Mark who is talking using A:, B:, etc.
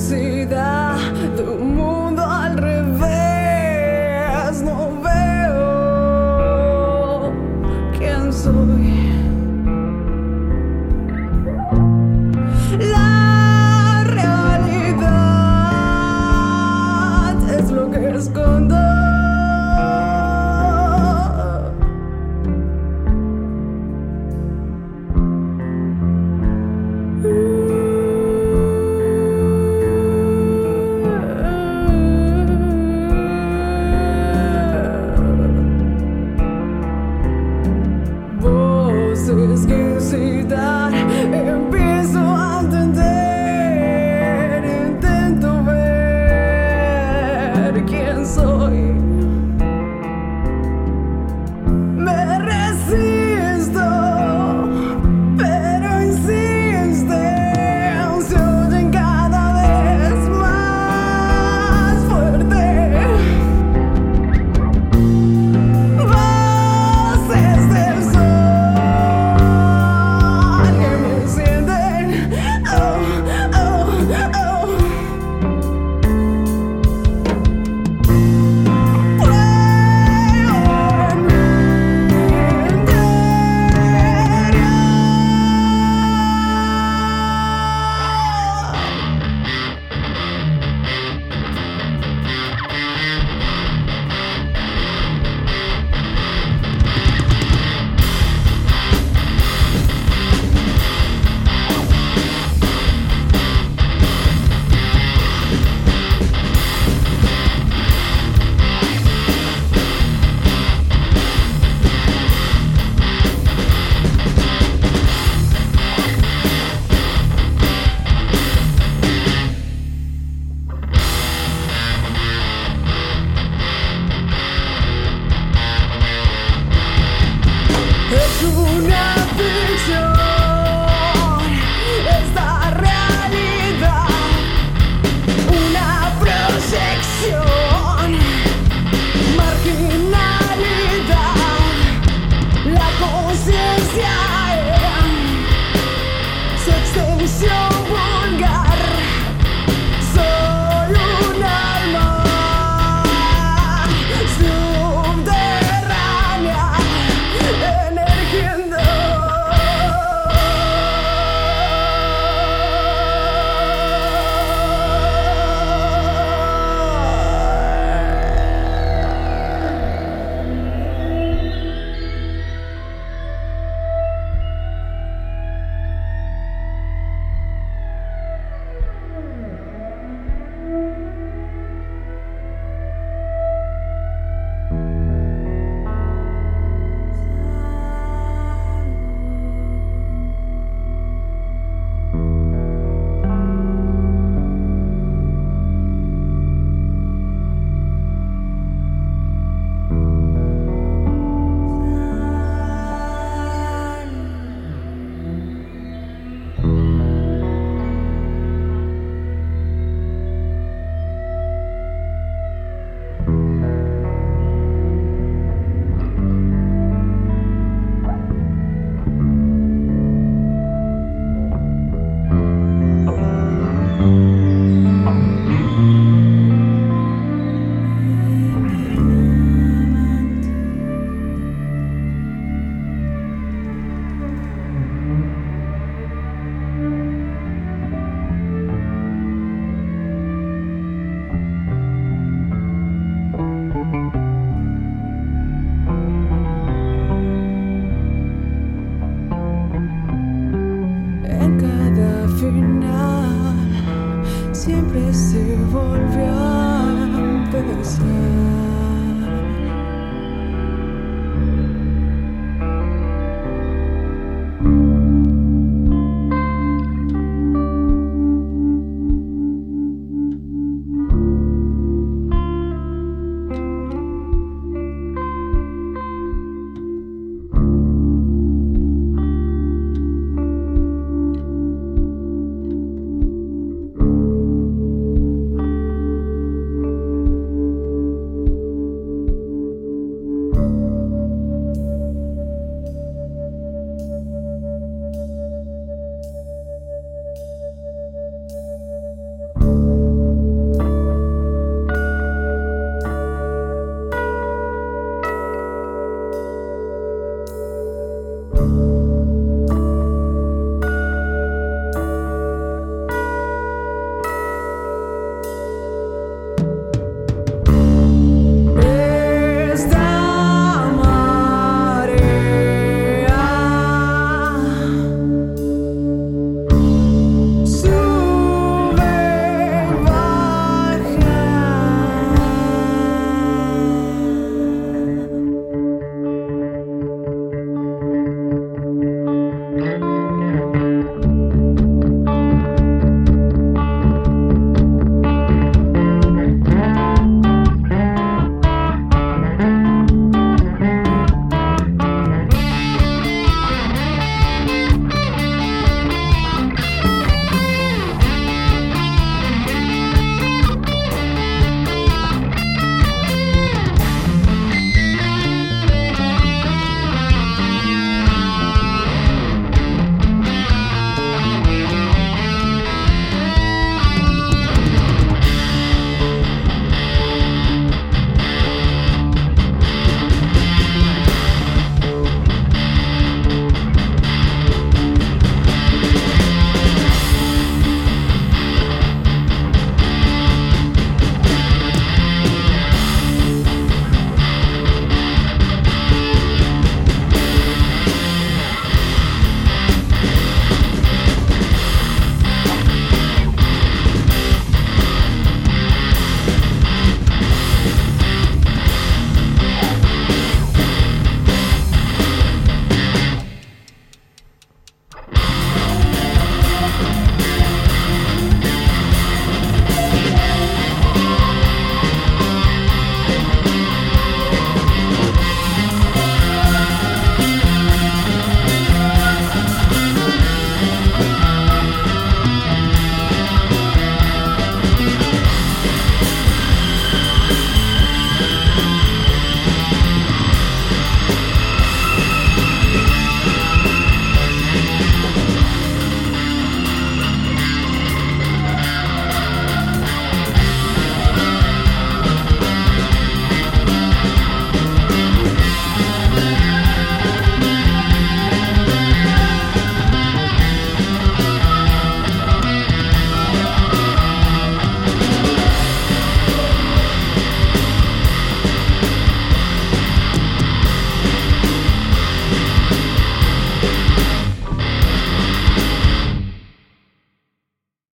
A: Mente suicida de un mundo Una visión